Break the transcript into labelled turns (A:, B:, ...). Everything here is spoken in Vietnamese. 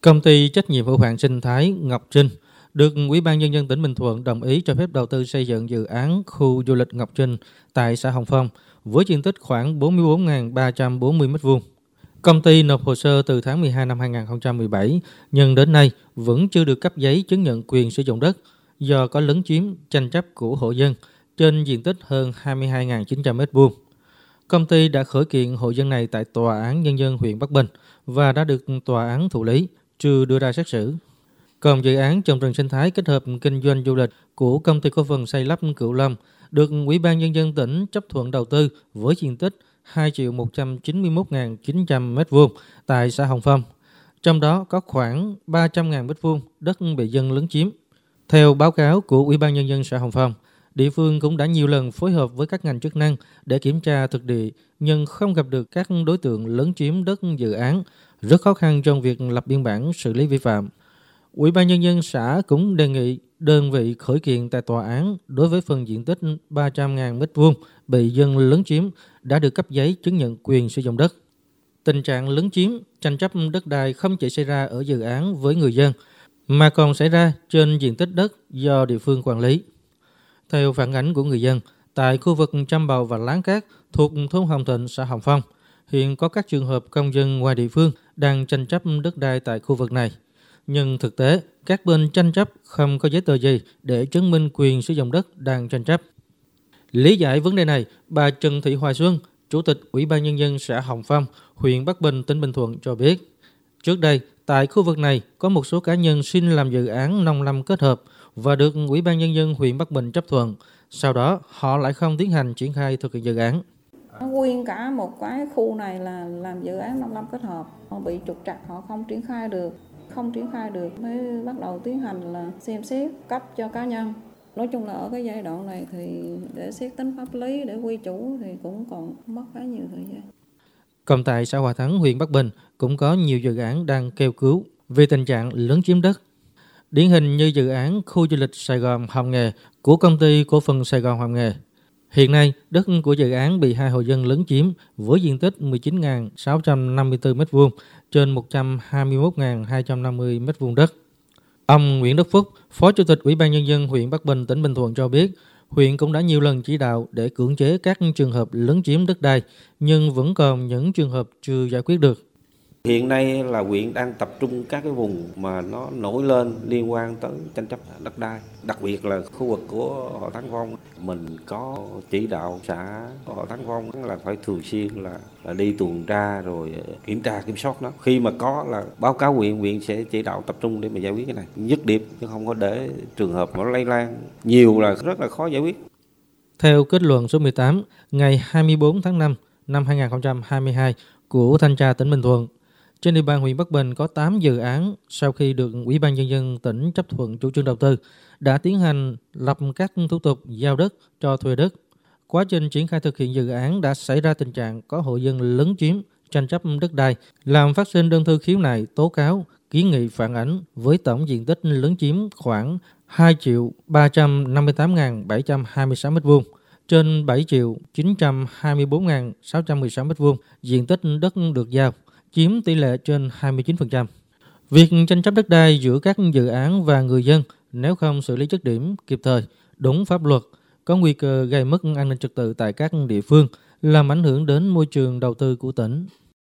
A: Công ty trách nhiệm hữu hạn sinh thái Ngọc Trinh được Ủy ban Nhân dân tỉnh Bình Thuận đồng ý cho phép đầu tư xây dựng dự án khu du lịch Ngọc Trinh tại xã Hồng Phong với diện tích khoảng 44.340 m2. Công ty nộp hồ sơ từ tháng 12 năm 2017, nhưng đến nay vẫn chưa được cấp giấy chứng nhận quyền sử dụng đất do có lấn chiếm tranh chấp của hộ dân trên diện tích hơn 22.900 m2. Công ty đã khởi kiện hộ dân này tại Tòa án Nhân dân huyện Bắc Bình và đã được tòa án thụ lý, chưa đưa ra xét xử. Còn dự án trồng rừng sinh thái kết hợp kinh doanh du lịch của công ty cổ phần xây lắp Cửu Long được Ủy ban Nhân dân tỉnh chấp thuận đầu tư với diện tích 2 triệu 191.900 m2 tại xã Hồng Phong. Trong đó có khoảng 300.000 m2 đất bị dân lấn chiếm. Theo báo cáo của Ủy ban Nhân dân xã Hồng Phong, địa phương cũng đã nhiều lần phối hợp với các ngành chức năng để kiểm tra thực địa, nhưng không gặp được các đối tượng lấn chiếm đất dự án, rất khó khăn trong việc lập biên bản xử lý vi phạm. Ủy ban Nhân dân xã cũng đề nghị đơn vị khởi kiện tại tòa án đối với phần diện tích 300.000 m2 bị dân lấn chiếm đã được cấp giấy chứng nhận quyền sử dụng đất. Tình trạng lấn chiếm, tranh chấp đất đai không chỉ xảy ra ở dự án với người dân, mà còn xảy ra trên diện tích đất do địa phương quản lý. Theo phản ánh của người dân, tại khu vực Trăm Bầu và Láng Cát thuộc thôn Hồng Thịnh, xã Hồng Phong, hiện có các trường hợp công dân ngoài địa phương đang tranh chấp đất đai tại khu vực này. Nhưng thực tế, các bên tranh chấp không có giấy tờ gì để chứng minh quyền sử dụng đất đang tranh chấp. Lý giải vấn đề này, bà Trần Thị Hoài Xuân, Chủ tịch Ủy ban Nhân dân xã Hồng Phong, huyện Bắc Bình, tỉnh Bình Thuận cho biết, trước đây tại khu vực này có một số cá nhân xin làm dự án nông lâm kết hợp và được Ủy ban Nhân dân huyện Bắc Bình chấp thuận. Sau đó, họ lại không tiến hành triển khai thực hiện dự án.
B: Nguyên cả một cái khu này là làm dự án nông lâm kết hợp, họ bị trục trặc, họ không triển khai được không triển khai được mới bắt đầu tiến hành là xem xét cấp cho cá nhân nói chung là ở cái giai đoạn này thì để xét tính pháp lý để quy chủ thì cũng còn mất khá nhiều thời gian
A: còn tại xã Hòa Thắng, huyện Bắc Bình cũng có nhiều dự án đang kêu cứu vì tình trạng lớn chiếm đất. Điển hình như dự án khu du lịch Sài Gòn Hồng Nghề của công ty cổ phần Sài Gòn Hồng Nghề. Hiện nay, đất của dự án bị hai hộ dân lớn chiếm với diện tích 19.654 m2 trên 121.250 m2 đất. Ông Nguyễn Đức Phúc, Phó Chủ tịch Ủy ban Nhân dân huyện Bắc Bình, tỉnh Bình Thuận cho biết, huyện cũng đã nhiều lần chỉ đạo để cưỡng chế các trường hợp lấn chiếm đất đai, nhưng vẫn còn những trường hợp chưa giải quyết được.
C: Hiện nay là huyện đang tập trung các cái vùng mà nó nổi lên liên quan tới tranh chấp đất đai, đặc biệt là khu vực của họ Thắng Phong. Mình có chỉ đạo xã họ Thắng Phong là phải thường xuyên là, là đi tuần tra rồi ờ, kiểm tra kiểm soát nó. Khi mà có là báo cáo huyện, huyện sẽ chỉ đạo tập trung để mà giải quyết cái này, dứt điểm chứ không có để trường hợp nó lây lan nhiều là rất là khó giải quyết.
A: Theo kết luận số 18 ngày 24 tháng 5 năm 2022 của Thanh tra tỉnh Bình Thuận, trên địa bàn huyện Bắc Bình có 8 dự án sau khi được Ủy ban Nhân dân tỉnh chấp thuận chủ trương đầu tư đã tiến hành lập các thủ tục giao đất cho thuê đất. Quá trình triển khai thực hiện dự án đã xảy ra tình trạng có hộ dân lấn chiếm, tranh chấp đất đai, làm phát sinh đơn thư khiếu nại, tố cáo, kiến nghị phản ánh với tổng diện tích lấn chiếm khoảng 2 triệu 358.726 m2 trên 7 triệu 924.616 m2 diện tích đất được giao chiếm tỷ lệ trên 29%. Việc tranh chấp đất đai giữa các dự án và người dân nếu không xử lý chất điểm kịp thời, đúng pháp luật, có nguy cơ gây mất an ninh trật tự tại các địa phương, làm ảnh hưởng đến môi trường đầu tư của tỉnh.